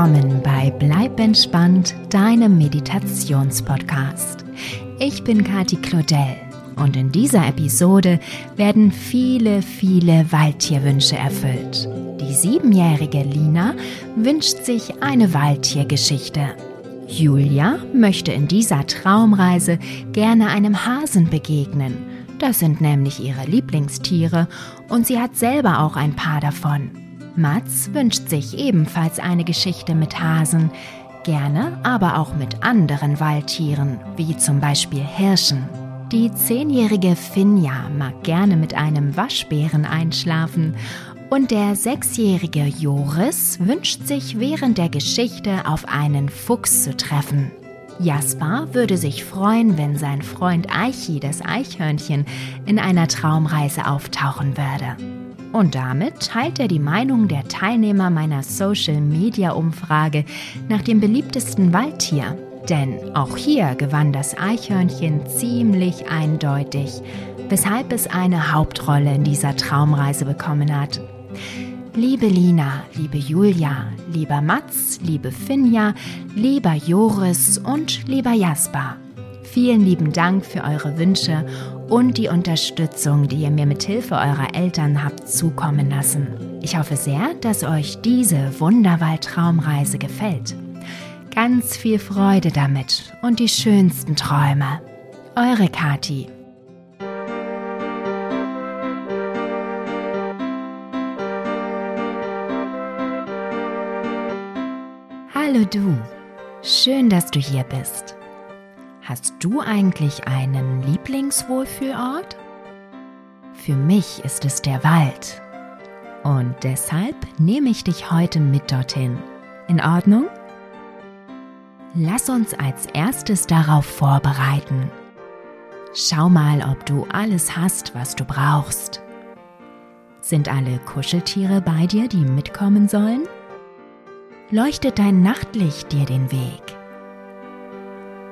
willkommen bei Bleib entspannt, deinem Meditationspodcast. Ich bin Kati Claudel und in dieser Episode werden viele, viele Waldtierwünsche erfüllt. Die siebenjährige Lina wünscht sich eine Waldtiergeschichte. Julia möchte in dieser Traumreise gerne einem Hasen begegnen. Das sind nämlich ihre Lieblingstiere und sie hat selber auch ein paar davon. Mats wünscht sich ebenfalls eine Geschichte mit Hasen, gerne aber auch mit anderen Waldtieren, wie zum Beispiel Hirschen. Die zehnjährige Finja mag gerne mit einem Waschbären einschlafen und der sechsjährige Joris wünscht sich während der Geschichte auf einen Fuchs zu treffen. Jasper würde sich freuen, wenn sein Freund Eichi, das Eichhörnchen, in einer Traumreise auftauchen würde. Und damit teilt er die Meinung der Teilnehmer meiner Social-Media-Umfrage nach dem beliebtesten Waldtier. Denn auch hier gewann das Eichhörnchen ziemlich eindeutig, weshalb es eine Hauptrolle in dieser Traumreise bekommen hat. Liebe Lina, liebe Julia, lieber Mats, liebe Finja, lieber Joris und lieber Jasper. Vielen lieben Dank für eure Wünsche und die Unterstützung, die ihr mir mit Hilfe eurer Eltern habt zukommen lassen. Ich hoffe sehr, dass euch diese Wunderwald-Traumreise gefällt. Ganz viel Freude damit und die schönsten Träume. Eure Kati. Hallo du, schön, dass du hier bist. Hast du eigentlich einen Lieblingswohlfühlort? Für mich ist es der Wald. Und deshalb nehme ich dich heute mit dorthin. In Ordnung? Lass uns als erstes darauf vorbereiten. Schau mal, ob du alles hast, was du brauchst. Sind alle Kuscheltiere bei dir, die mitkommen sollen? leuchtet dein Nachtlicht dir den Weg.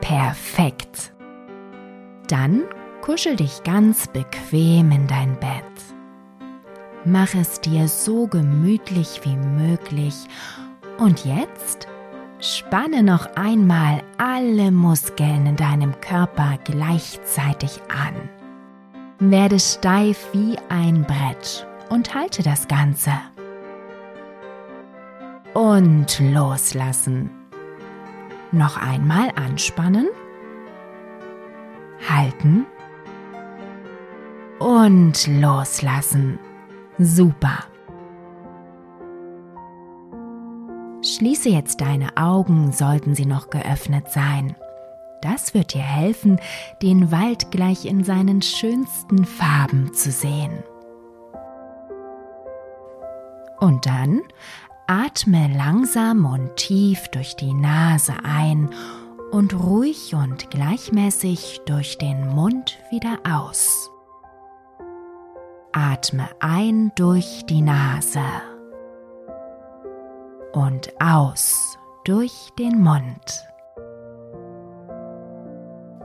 Perfekt. Dann kuschel dich ganz bequem in dein Bett. Mach es dir so gemütlich wie möglich und jetzt spanne noch einmal alle Muskeln in deinem Körper gleichzeitig an. Werde steif wie ein Brett und halte das Ganze und loslassen. Noch einmal anspannen, halten und loslassen. Super. Schließe jetzt deine Augen, sollten sie noch geöffnet sein. Das wird dir helfen, den Wald gleich in seinen schönsten Farben zu sehen. Und dann Atme langsam und tief durch die Nase ein und ruhig und gleichmäßig durch den Mund wieder aus. Atme ein durch die Nase und aus durch den Mund.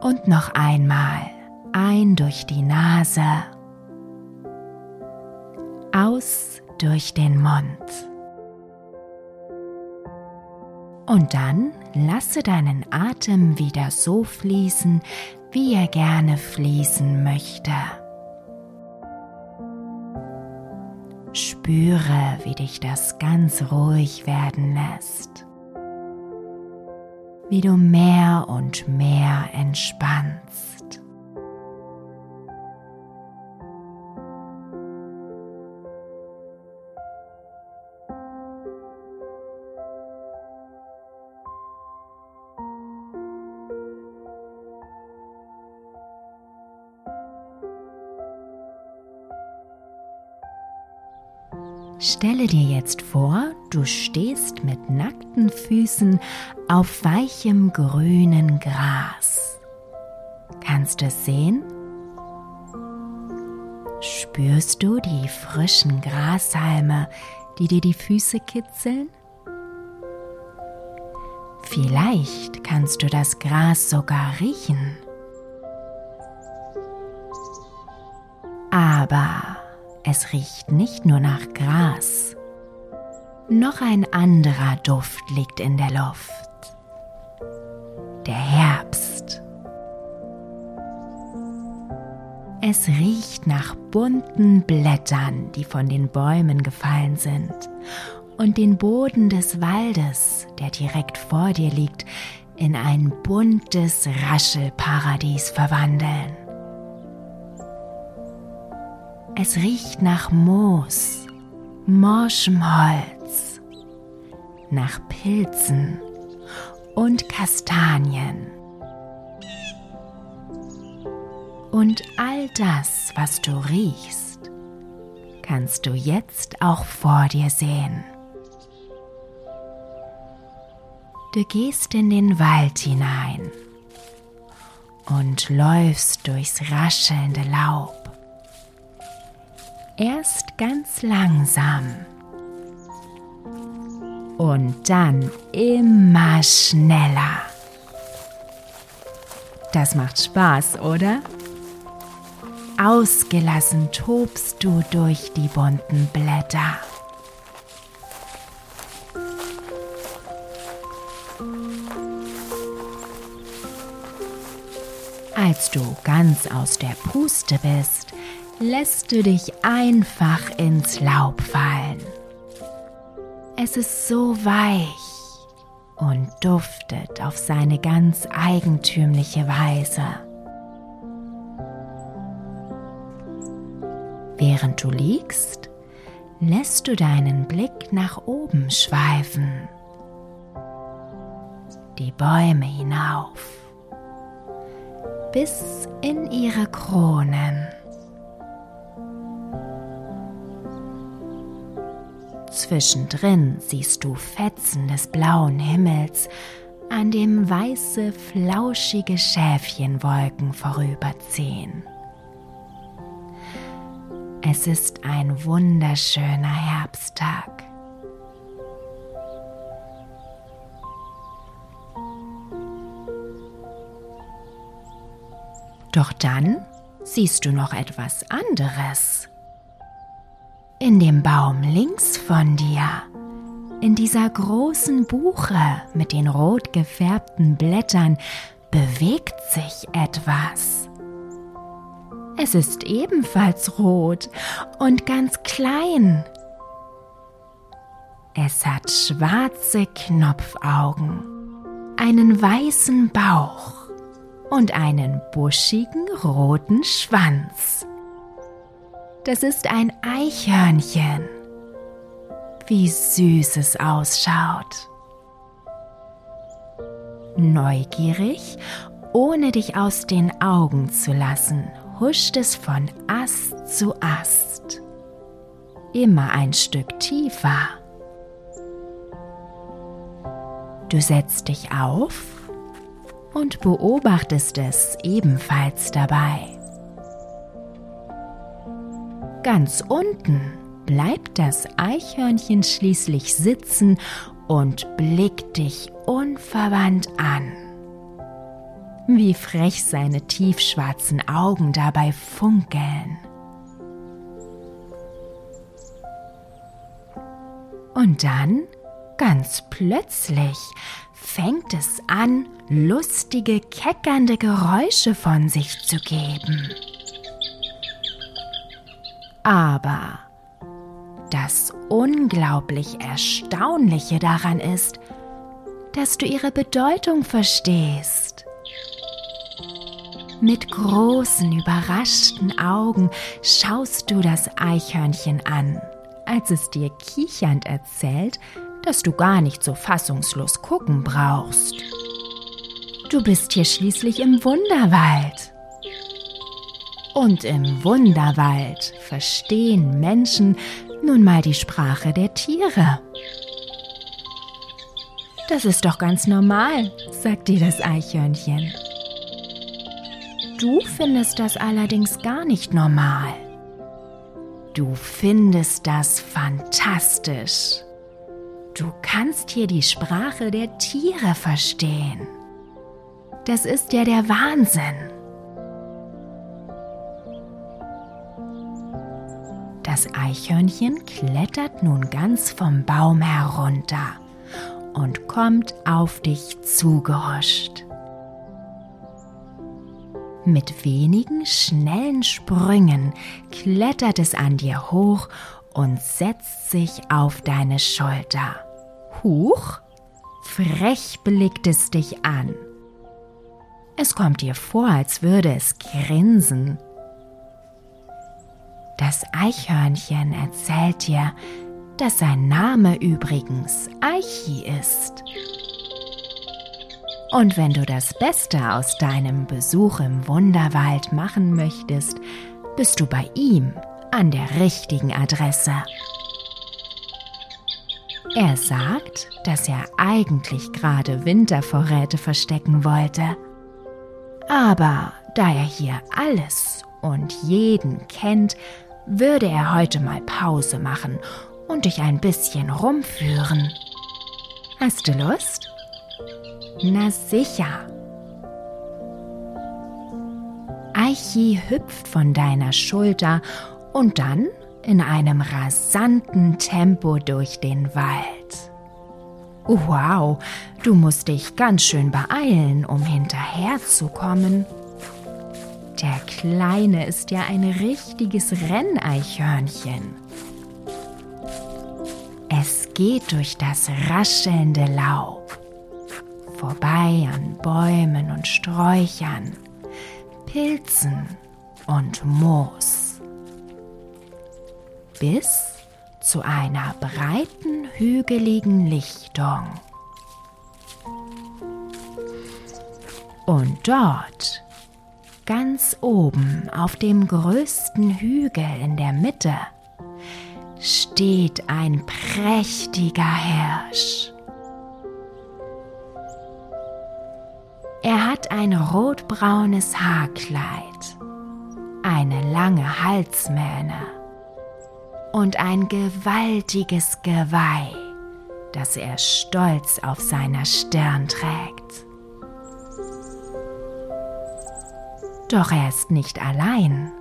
Und noch einmal ein durch die Nase, aus durch den Mund. Und dann lasse deinen Atem wieder so fließen, wie er gerne fließen möchte. Spüre, wie dich das ganz ruhig werden lässt, wie du mehr und mehr entspannst. Stelle dir jetzt vor, du stehst mit nackten Füßen auf weichem grünen Gras. Kannst du es sehen? Spürst du die frischen Grashalme, die dir die Füße kitzeln? Vielleicht kannst du das Gras sogar riechen. Aber es riecht nicht nur nach Gras. Noch ein anderer Duft liegt in der Luft. Der Herbst. Es riecht nach bunten Blättern, die von den Bäumen gefallen sind, und den Boden des Waldes, der direkt vor dir liegt, in ein buntes Raschelparadies verwandeln. Es riecht nach Moos, morschem Holz, nach Pilzen und Kastanien. Und all das, was du riechst, kannst du jetzt auch vor dir sehen. Du gehst in den Wald hinein und läufst durchs raschelnde Laub. Erst ganz langsam und dann immer schneller. Das macht Spaß, oder? Ausgelassen tobst du durch die bunten Blätter. Als du ganz aus der Puste bist, lässt du dich einfach ins Laub fallen. Es ist so weich und duftet auf seine ganz eigentümliche Weise. Während du liegst, lässt du deinen Blick nach oben schweifen, die Bäume hinauf, bis in ihre Kronen. Zwischendrin siehst du Fetzen des blauen Himmels, an dem weiße, flauschige Schäfchenwolken vorüberziehen. Es ist ein wunderschöner Herbsttag. Doch dann siehst du noch etwas anderes. In dem Baum links von dir, in dieser großen Buche mit den rot gefärbten Blättern, bewegt sich etwas. Es ist ebenfalls rot und ganz klein. Es hat schwarze Knopfaugen, einen weißen Bauch und einen buschigen roten Schwanz. Das ist ein Eichhörnchen. Wie süß es ausschaut. Neugierig, ohne dich aus den Augen zu lassen, huscht es von Ast zu Ast. Immer ein Stück tiefer. Du setzt dich auf und beobachtest es ebenfalls dabei. Ganz unten bleibt das Eichhörnchen schließlich sitzen und blickt dich unverwandt an wie frech seine tiefschwarzen Augen dabei funkeln. Und dann, ganz plötzlich, fängt es an, lustige, keckernde Geräusche von sich zu geben. Aber das unglaublich Erstaunliche daran ist, dass du ihre Bedeutung verstehst. Mit großen, überraschten Augen schaust du das Eichhörnchen an, als es dir kichernd erzählt, dass du gar nicht so fassungslos gucken brauchst. Du bist hier schließlich im Wunderwald. Und im Wunderwald verstehen Menschen nun mal die Sprache der Tiere. Das ist doch ganz normal, sagt dir das Eichhörnchen. Du findest das allerdings gar nicht normal. Du findest das fantastisch. Du kannst hier die Sprache der Tiere verstehen. Das ist ja der Wahnsinn. Das Eichhörnchen klettert nun ganz vom Baum herunter und kommt auf dich zugehuscht. Mit wenigen schnellen Sprüngen klettert es an dir hoch und setzt sich auf deine Schulter. Huch! Frech blickt es dich an. Es kommt dir vor, als würde es grinsen. Das Eichhörnchen erzählt dir, dass sein Name übrigens Eichi ist. Und wenn du das Beste aus deinem Besuch im Wunderwald machen möchtest, bist du bei ihm an der richtigen Adresse. Er sagt, dass er eigentlich gerade Wintervorräte verstecken wollte. Aber da er hier alles und jeden kennt, würde er heute mal Pause machen und dich ein bisschen rumführen. Hast du Lust? Na sicher. Aichi hüpft von deiner Schulter und dann in einem rasanten Tempo durch den Wald. Wow, du musst dich ganz schön beeilen, um hinterherzukommen. Der Kleine ist ja ein richtiges Renneichhörnchen. Es geht durch das raschelnde Laub, vorbei an Bäumen und Sträuchern, Pilzen und Moos, bis zu einer breiten, hügeligen Lichtung. Und dort Ganz oben auf dem größten Hügel in der Mitte steht ein prächtiger Hirsch. Er hat ein rotbraunes Haarkleid, eine lange Halsmähne und ein gewaltiges Geweih, das er stolz auf seiner Stirn trägt. Doch er ist nicht allein.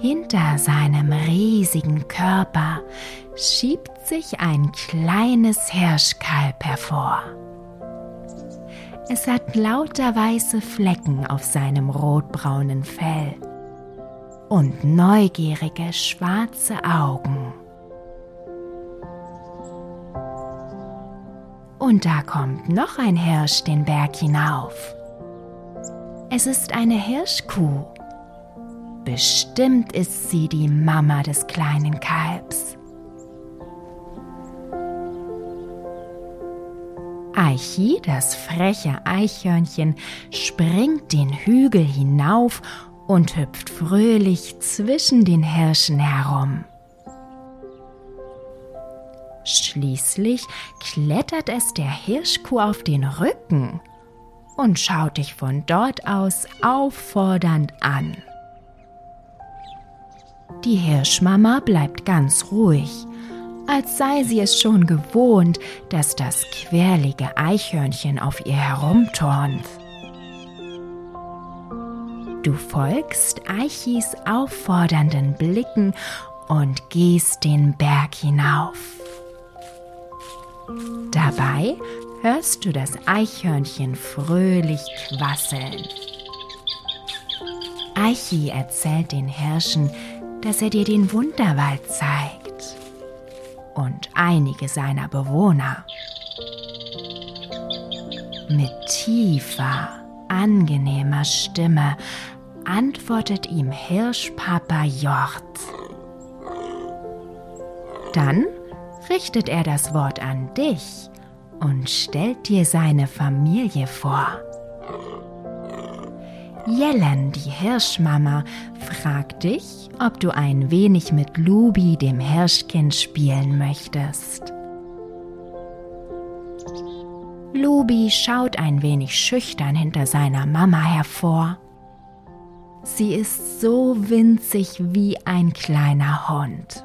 Hinter seinem riesigen Körper schiebt sich ein kleines Hirschkalb hervor. Es hat lauter weiße Flecken auf seinem rotbraunen Fell und neugierige schwarze Augen. Und da kommt noch ein Hirsch den Berg hinauf. Es ist eine Hirschkuh. Bestimmt ist sie die Mama des kleinen Kalbs. Eichi, das freche Eichhörnchen, springt den Hügel hinauf und hüpft fröhlich zwischen den Hirschen herum. Schließlich klettert es der Hirschkuh auf den Rücken und schaut dich von dort aus auffordernd an. Die Hirschmama bleibt ganz ruhig, als sei sie es schon gewohnt, dass das quirlige Eichhörnchen auf ihr herumturnt. Du folgst Eichis auffordernden Blicken und gehst den Berg hinauf. Dabei hörst du das Eichhörnchen fröhlich quasseln. Eichi erzählt den Hirschen, dass er dir den Wunderwald zeigt und einige seiner Bewohner. Mit tiefer, angenehmer Stimme antwortet ihm Hirschpapa Jort. Dann richtet er das Wort an dich und stellt dir seine Familie vor. Jellen, die Hirschmama, fragt dich, ob du ein wenig mit Lubi, dem Hirschkind, spielen möchtest. Lubi schaut ein wenig schüchtern hinter seiner Mama hervor. Sie ist so winzig wie ein kleiner Hund.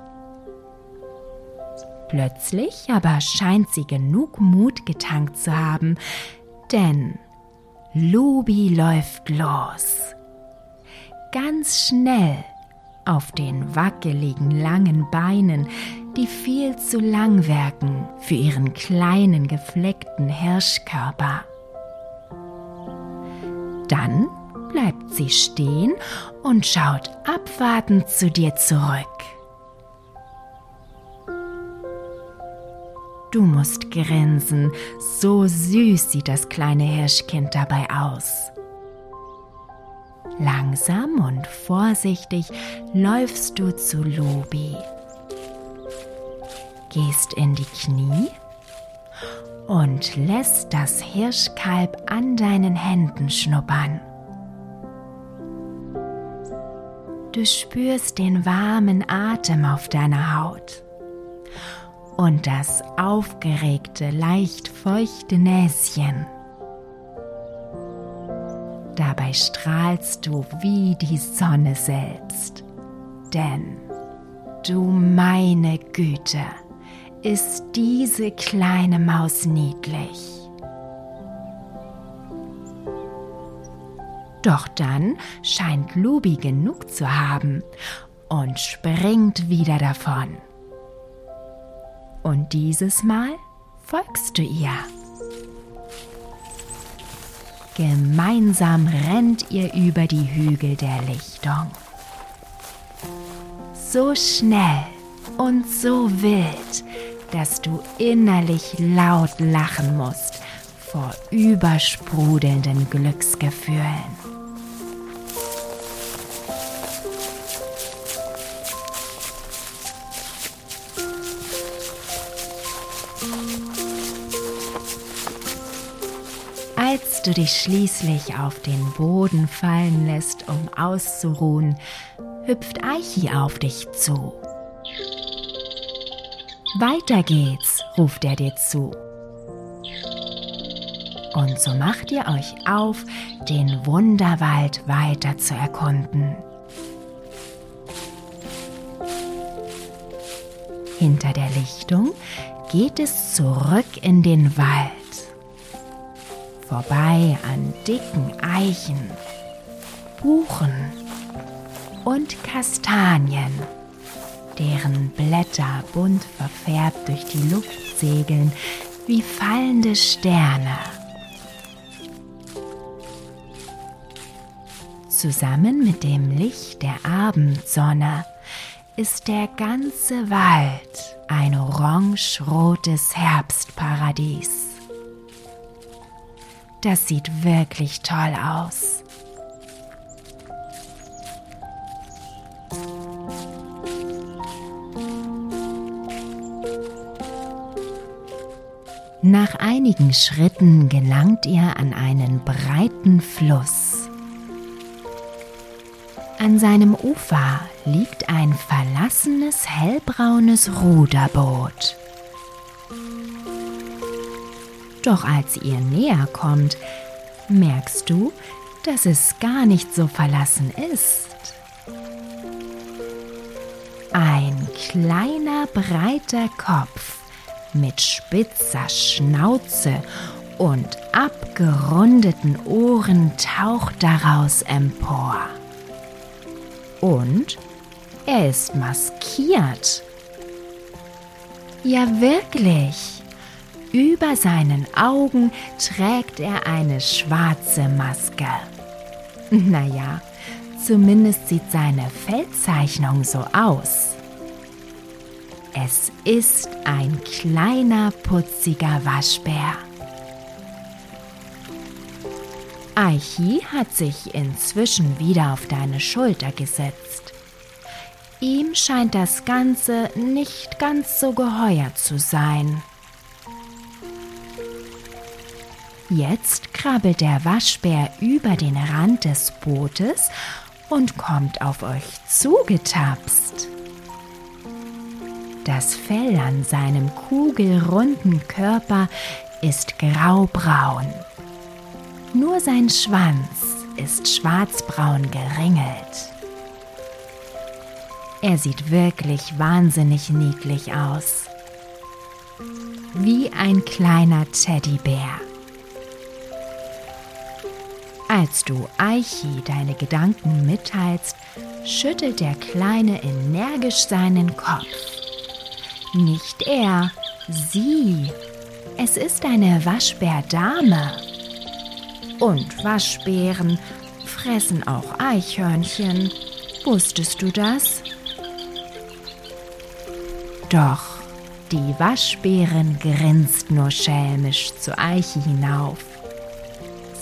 Plötzlich aber scheint sie genug Mut getankt zu haben, denn Lubi läuft los. Ganz schnell auf den wackeligen langen Beinen, die viel zu lang wirken für ihren kleinen gefleckten Hirschkörper. Dann bleibt sie stehen und schaut abwartend zu dir zurück. Du musst grinsen, so süß sieht das kleine Hirschkind dabei aus. Langsam und vorsichtig läufst du zu Lobi, gehst in die Knie und lässt das Hirschkalb an deinen Händen schnuppern. Du spürst den warmen Atem auf deiner Haut und das aufgeregte, leicht feuchte Näschen. Dabei strahlst du wie die Sonne selbst, denn du meine Güte, ist diese kleine Maus niedlich. Doch dann scheint Lubi genug zu haben und springt wieder davon. Und dieses Mal folgst du ihr. Gemeinsam rennt ihr über die Hügel der Lichtung. So schnell und so wild, dass du innerlich laut lachen musst vor übersprudelnden Glücksgefühlen. Du dich schließlich auf den Boden fallen lässt, um auszuruhen, hüpft Eichi auf dich zu. Weiter geht's, ruft er dir zu. Und so macht ihr euch auf, den Wunderwald weiter zu erkunden. Hinter der Lichtung geht es zurück in den Wald vorbei an dicken Eichen, Buchen und Kastanien, deren Blätter bunt verfärbt durch die Luft segeln wie fallende Sterne. Zusammen mit dem Licht der Abendsonne ist der ganze Wald ein orange-rotes Herbstparadies. Das sieht wirklich toll aus. Nach einigen Schritten gelangt ihr an einen breiten Fluss. An seinem Ufer liegt ein verlassenes hellbraunes Ruderboot. Doch als ihr näher kommt, merkst du, dass es gar nicht so verlassen ist. Ein kleiner breiter Kopf mit spitzer Schnauze und abgerundeten Ohren taucht daraus empor. Und er ist maskiert. Ja wirklich. Über seinen Augen trägt er eine schwarze Maske. Naja, zumindest sieht seine Feldzeichnung so aus. Es ist ein kleiner, putziger Waschbär. Aichi hat sich inzwischen wieder auf deine Schulter gesetzt. Ihm scheint das Ganze nicht ganz so geheuer zu sein. Jetzt krabbelt der Waschbär über den Rand des Bootes und kommt auf euch zugetapst. Das Fell an seinem kugelrunden Körper ist graubraun. Nur sein Schwanz ist schwarzbraun geringelt. Er sieht wirklich wahnsinnig niedlich aus. Wie ein kleiner Teddybär. Als du Aichi deine Gedanken mitteilst, schüttelt der Kleine energisch seinen Kopf. Nicht er, sie. Es ist eine Waschbärdame. Und Waschbären fressen auch Eichhörnchen. Wusstest du das? Doch die Waschbärin grinst nur schelmisch zu Eiche hinauf.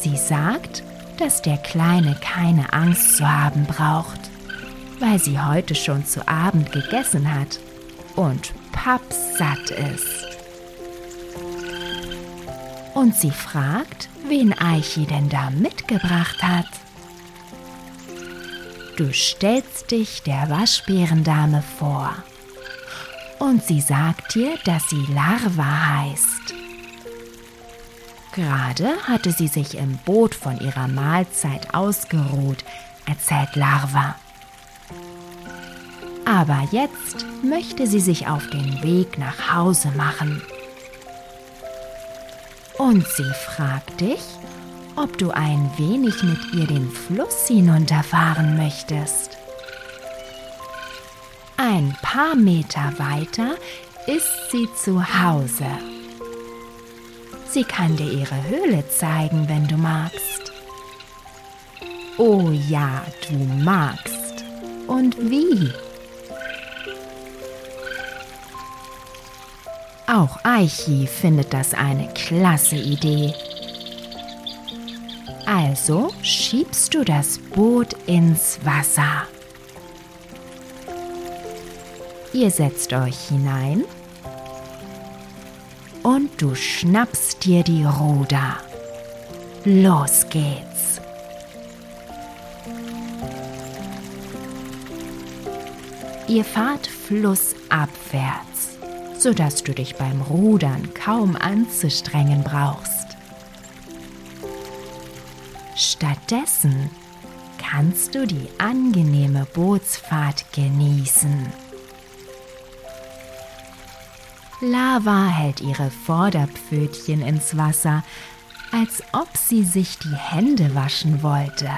Sie sagt, dass der Kleine keine Angst zu haben braucht, weil sie heute schon zu Abend gegessen hat und pappsatt ist. Und sie fragt, wen Eichi denn da mitgebracht hat. Du stellst dich der Waschbärendame vor und sie sagt dir, dass sie Larva heißt. Gerade hatte sie sich im Boot von ihrer Mahlzeit ausgeruht, erzählt Larva. Aber jetzt möchte sie sich auf den Weg nach Hause machen. Und sie fragt dich, ob du ein wenig mit ihr den Fluss hinunterfahren möchtest. Ein paar Meter weiter ist sie zu Hause. Sie kann dir ihre Höhle zeigen, wenn du magst. Oh ja, du magst. Und wie? Auch Aichi findet das eine klasse Idee. Also schiebst du das Boot ins Wasser. Ihr setzt euch hinein und du schnappst dir die Ruder. Los geht's. Ihr fahrt flussabwärts sodass du dich beim Rudern kaum anzustrengen brauchst. Stattdessen kannst du die angenehme Bootsfahrt genießen. Lava hält ihre Vorderpfötchen ins Wasser, als ob sie sich die Hände waschen wollte.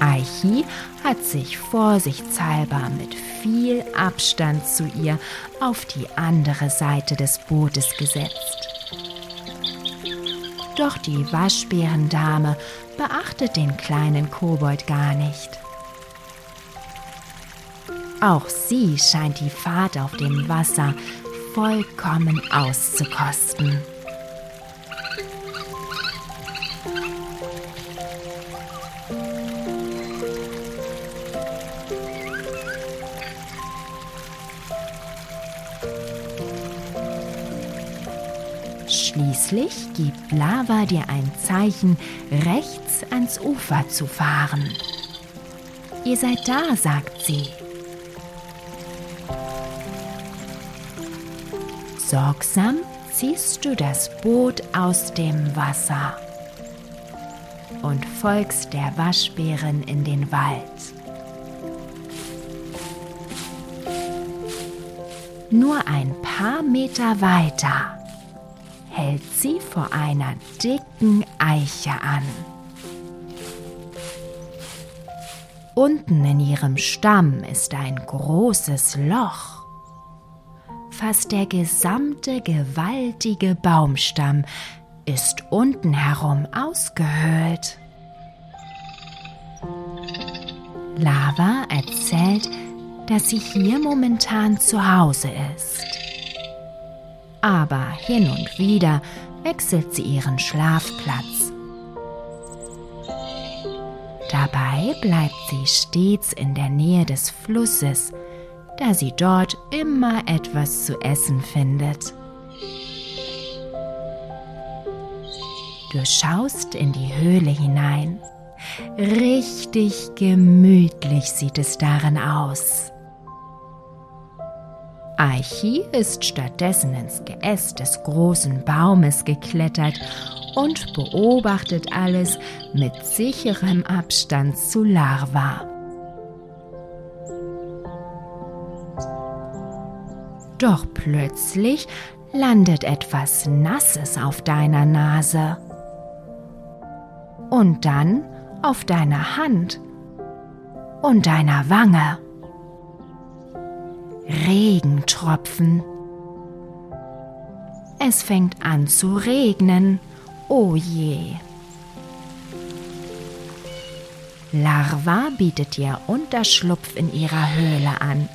Aichi hat sich vorsichtshalber mit viel Abstand zu ihr auf die andere Seite des Bootes gesetzt. Doch die Waschbärendame beachtet den kleinen Kobold gar nicht. Auch sie scheint die Fahrt auf dem Wasser vollkommen auszukosten. Schließlich gibt Lava dir ein Zeichen, rechts ans Ufer zu fahren. Ihr seid da, sagt sie. Sorgsam ziehst du das Boot aus dem Wasser und folgst der Waschbärin in den Wald. Nur ein paar Meter weiter hält sie vor einer dicken Eiche an. Unten in ihrem Stamm ist ein großes Loch. Fast der gesamte gewaltige Baumstamm ist unten herum ausgehöhlt. Lava erzählt, dass sie hier momentan zu Hause ist aber hin und wieder wechselt sie ihren Schlafplatz. Dabei bleibt sie stets in der Nähe des Flusses, da sie dort immer etwas zu essen findet. Du schaust in die Höhle hinein. Richtig gemütlich sieht es darin aus. Aichi ist stattdessen ins Geäst des großen Baumes geklettert und beobachtet alles mit sicherem Abstand zu Larva. Doch plötzlich landet etwas Nasses auf deiner Nase. Und dann auf deiner Hand und deiner Wange. Regentropfen. Es fängt an zu regnen. Oh je. Larva bietet dir Unterschlupf in ihrer Höhle an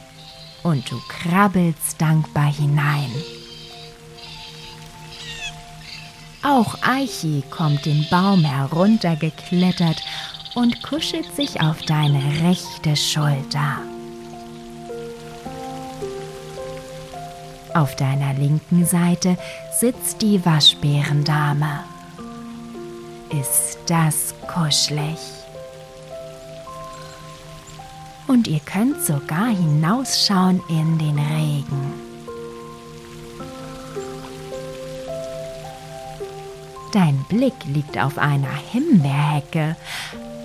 und du krabbelst dankbar hinein. Auch Eichi kommt den Baum heruntergeklettert und kuschelt sich auf deine rechte Schulter. Auf deiner linken Seite sitzt die Waschbärendame. Ist das kuschelig? Und ihr könnt sogar hinausschauen in den Regen. Dein Blick liegt auf einer Himbeerhecke,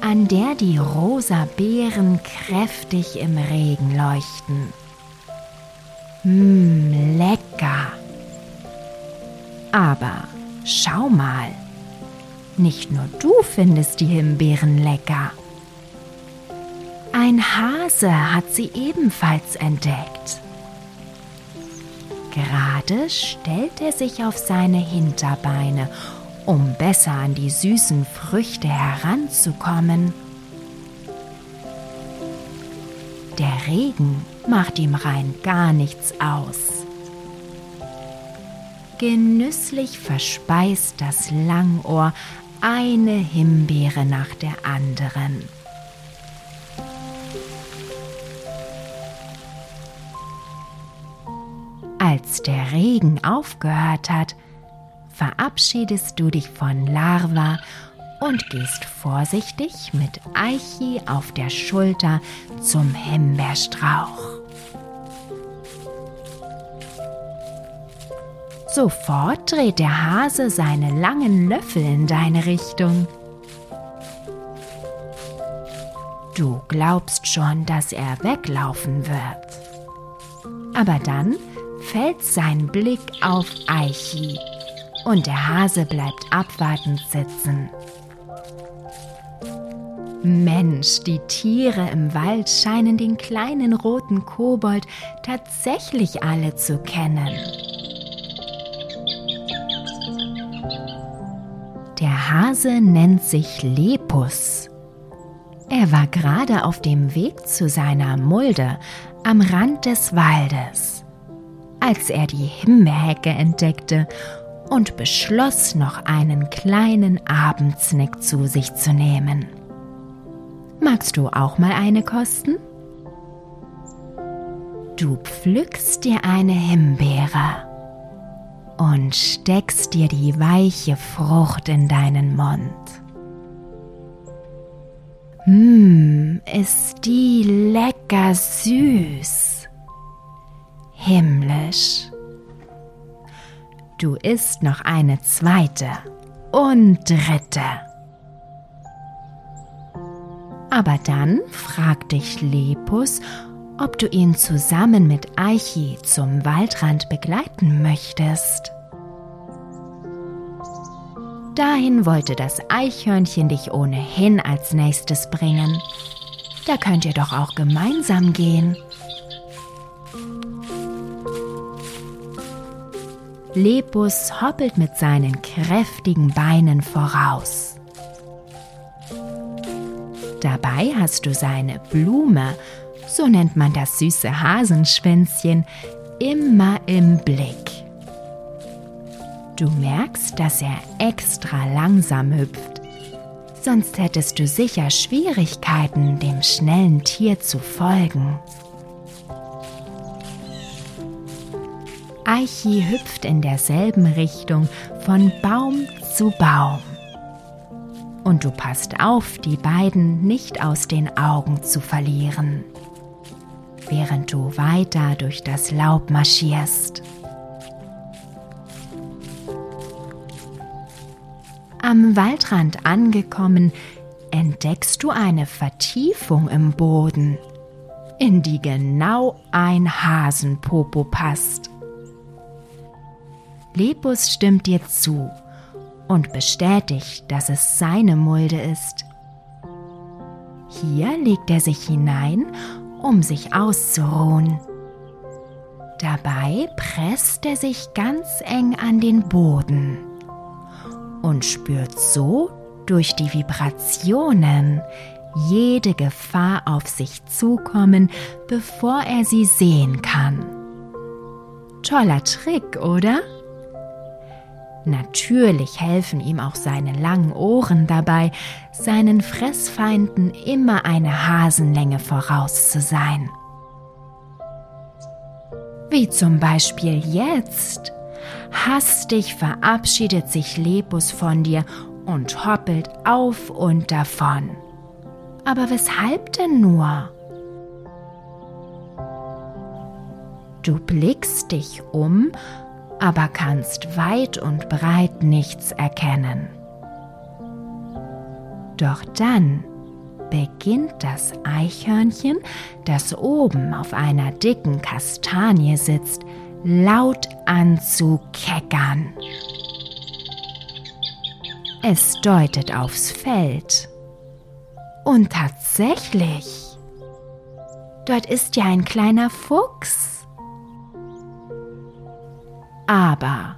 an der die rosa Beeren kräftig im Regen leuchten. Mmm, lecker. Aber schau mal, nicht nur du findest die Himbeeren lecker. Ein Hase hat sie ebenfalls entdeckt. Gerade stellt er sich auf seine Hinterbeine um besser an die süßen Früchte heranzukommen. Der Regen macht ihm rein gar nichts aus. Genüsslich verspeist das Langohr eine Himbeere nach der anderen. Als der Regen aufgehört hat, verabschiedest du dich von Larva und gehst vorsichtig mit Eichi auf der Schulter zum Himbeerstrauch. Sofort dreht der Hase seine langen Löffel in deine Richtung. Du glaubst schon, dass er weglaufen wird. Aber dann fällt sein Blick auf Eichi und der Hase bleibt abwartend sitzen. Mensch, die Tiere im Wald scheinen den kleinen roten Kobold tatsächlich alle zu kennen. Der Hase nennt sich Lepus. Er war gerade auf dem Weg zu seiner Mulde am Rand des Waldes, als er die Himbeerhecke entdeckte und beschloss, noch einen kleinen Abendsnack zu sich zu nehmen. Magst du auch mal eine kosten? Du pflückst dir eine Himbeere und steckst dir die weiche Frucht in deinen Mund. Mmm, ist die lecker süß. Himmlisch. Du isst noch eine zweite und dritte. Aber dann fragt dich Lepus, ob du ihn zusammen mit Eichi zum Waldrand begleiten möchtest. Dahin wollte das Eichhörnchen dich ohnehin als nächstes bringen. Da könnt ihr doch auch gemeinsam gehen. Lepus hoppelt mit seinen kräftigen Beinen voraus. Dabei hast du seine Blume, so nennt man das süße Hasenschwänzchen, immer im Blick. Du merkst, dass er extra langsam hüpft, sonst hättest du sicher Schwierigkeiten, dem schnellen Tier zu folgen. Eichi hüpft in derselben Richtung von Baum zu Baum. Und du passt auf, die beiden nicht aus den Augen zu verlieren, während du weiter durch das Laub marschierst. Am Waldrand angekommen, entdeckst du eine Vertiefung im Boden, in die genau ein Hasenpopo passt. Lepus stimmt dir zu und bestätigt, dass es seine Mulde ist. Hier legt er sich hinein, um sich auszuruhen. Dabei presst er sich ganz eng an den Boden und spürt so durch die Vibrationen jede Gefahr auf sich zukommen, bevor er sie sehen kann. Toller Trick, oder? Natürlich helfen ihm auch seine langen Ohren dabei, seinen Fressfeinden immer eine Hasenlänge voraus zu sein. Wie zum Beispiel jetzt. Hastig verabschiedet sich Lepus von dir und hoppelt auf und davon. Aber weshalb denn nur? Du blickst dich um, aber kannst weit und breit nichts erkennen. Doch dann beginnt das Eichhörnchen, das oben auf einer dicken Kastanie sitzt, laut an zu keckern. Es deutet aufs Feld. Und tatsächlich, dort ist ja ein kleiner Fuchs. Aber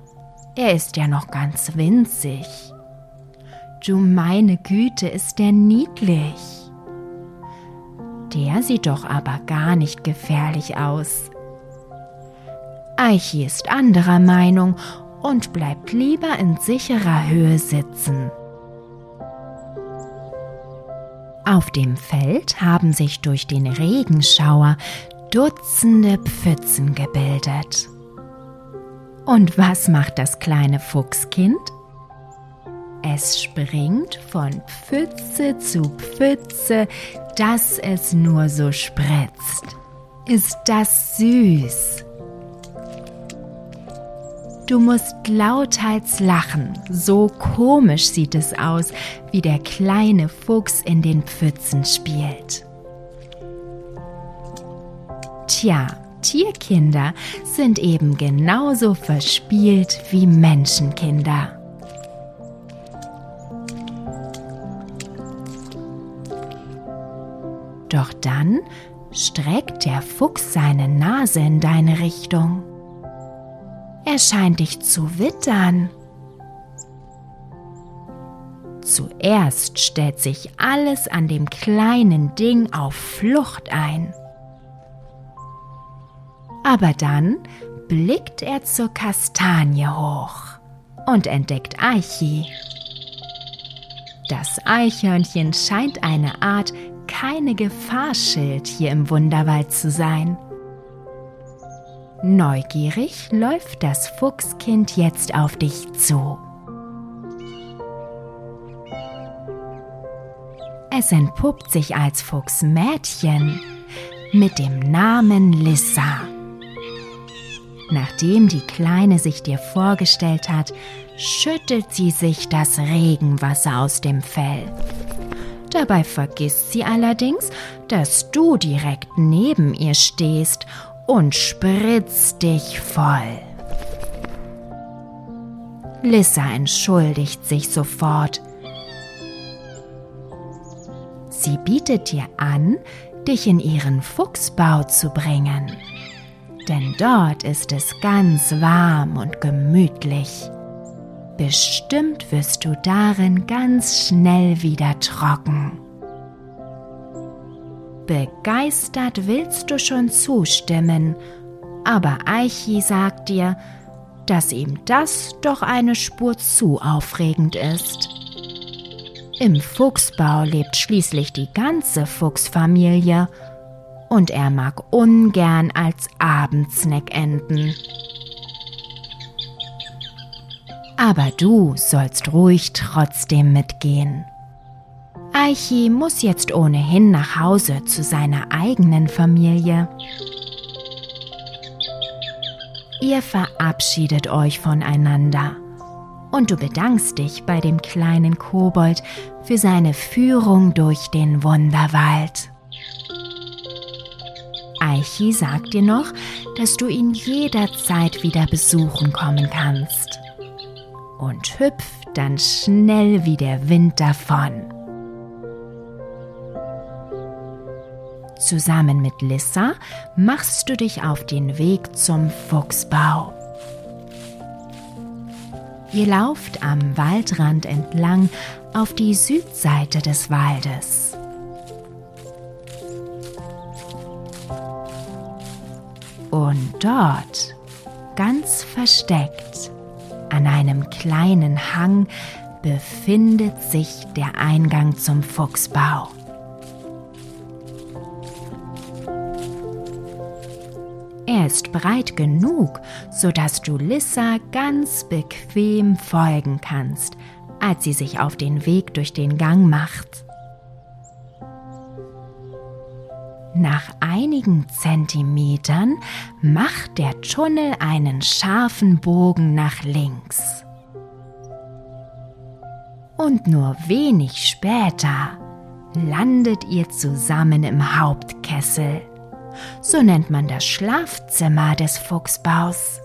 er ist ja noch ganz winzig. Du meine Güte, ist der niedlich. Der sieht doch aber gar nicht gefährlich aus. Eichi ist anderer Meinung und bleibt lieber in sicherer Höhe sitzen. Auf dem Feld haben sich durch den Regenschauer Dutzende Pfützen gebildet. Und was macht das kleine Fuchskind? Es springt von Pfütze zu Pfütze, dass es nur so spritzt. Ist das süß? Du musst lauthals lachen, so komisch sieht es aus, wie der kleine Fuchs in den Pfützen spielt. Tja, Tierkinder sind eben genauso verspielt wie Menschenkinder. Doch dann streckt der Fuchs seine Nase in deine Richtung. Er scheint dich zu wittern. Zuerst stellt sich alles an dem kleinen Ding auf Flucht ein. Aber dann blickt er zur Kastanie hoch und entdeckt Eichi. Das Eichhörnchen scheint eine Art keine Gefahrschild hier im Wunderwald zu sein. Neugierig läuft das Fuchskind jetzt auf dich zu. Es entpuppt sich als Fuchsmädchen mit dem Namen Lissa. Nachdem die Kleine sich dir vorgestellt hat, schüttelt sie sich das Regenwasser aus dem Fell. Dabei vergisst sie allerdings, dass du direkt neben ihr stehst und spritzt dich voll. Lissa entschuldigt sich sofort. Sie bietet dir an, dich in ihren Fuchsbau zu bringen. Denn dort ist es ganz warm und gemütlich. Bestimmt wirst du darin ganz schnell wieder trocken. Begeistert willst du schon zustimmen, aber Eichi sagt dir, dass ihm das doch eine Spur zu aufregend ist. Im Fuchsbau lebt schließlich die ganze Fuchsfamilie und er mag ungern als Abendsnack enden. Aber du sollst ruhig trotzdem mitgehen. Aichi muss jetzt ohnehin nach Hause zu seiner eigenen Familie. Ihr verabschiedet euch voneinander und du bedankst dich bei dem kleinen Kobold für seine Führung durch den Wunderwald. Aichi sagt dir noch, dass du ihn jederzeit wieder besuchen kommen kannst und hüpft dann schnell wie der Wind davon. Zusammen mit Lissa machst du dich auf den Weg zum Fuchsbau. Ihr lauft am Waldrand entlang auf die Südseite des Waldes. Und dort, ganz versteckt, an einem kleinen Hang, befindet sich der Eingang zum Fuchsbau. Er ist breit genug, sodass du Lissa ganz bequem folgen kannst, als sie sich auf den Weg durch den Gang macht. Nach einigen Zentimetern macht der Tunnel einen scharfen Bogen nach links. Und nur wenig später landet ihr zusammen im Hauptkessel. So nennt man das Schlafzimmer des Fuchsbaus.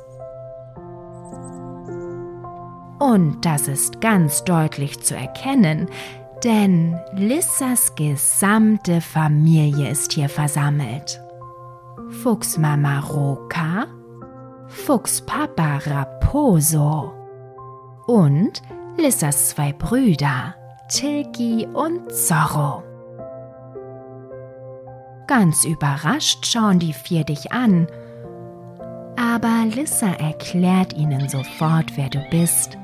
Und das ist ganz deutlich zu erkennen, denn Lissas gesamte Familie ist hier versammelt. Fuchsmama Roka, Fuchspapa Raposo und Lissas zwei Brüder, Tilki und Zorro. Ganz überrascht schauen die vier dich an, aber Lissa erklärt ihnen sofort, wer du bist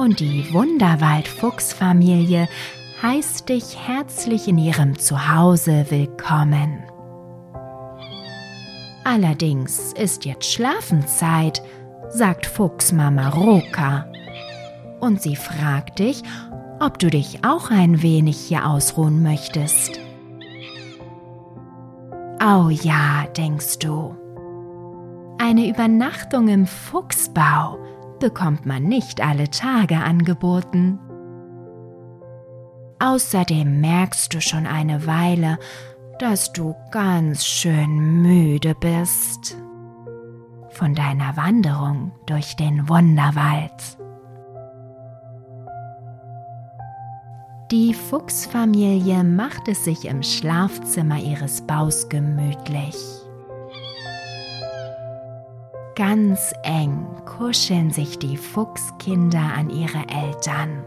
und die Wunderwald-Fuchsfamilie heißt dich herzlich in ihrem Zuhause willkommen. Allerdings ist jetzt Schlafenszeit, sagt Fuchsmama Roka. Und sie fragt dich, ob du dich auch ein wenig hier ausruhen möchtest. Oh ja, denkst du. Eine Übernachtung im Fuchsbau bekommt man nicht alle Tage angeboten. Außerdem merkst du schon eine Weile, dass du ganz schön müde bist von deiner Wanderung durch den Wunderwald. Die Fuchsfamilie macht es sich im Schlafzimmer ihres Baus gemütlich. Ganz eng kuscheln sich die Fuchskinder an ihre Eltern.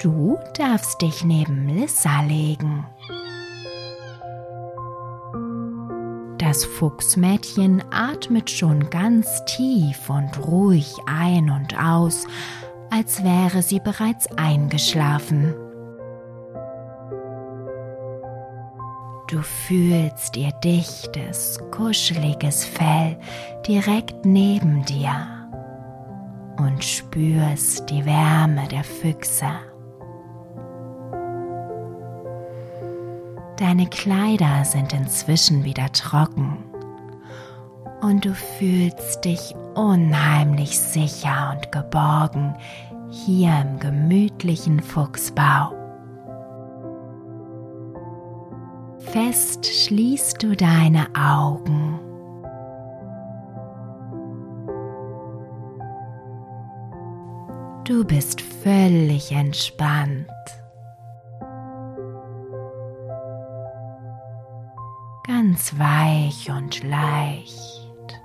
Du darfst dich neben Lissa legen. Das Fuchsmädchen atmet schon ganz tief und ruhig ein und aus, als wäre sie bereits eingeschlafen. Du fühlst ihr dichtes, kuscheliges Fell direkt neben dir und spürst die Wärme der Füchse. Deine Kleider sind inzwischen wieder trocken und du fühlst dich unheimlich sicher und geborgen hier im gemütlichen Fuchsbau. Fest schließt du deine Augen. Du bist völlig entspannt. Ganz weich und leicht.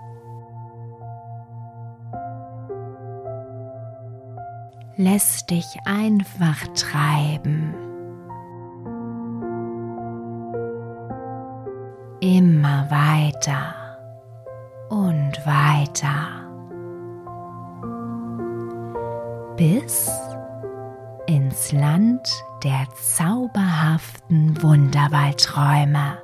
Lässt dich einfach treiben. Immer weiter und weiter, bis ins Land der zauberhaften Wunderwaldträume.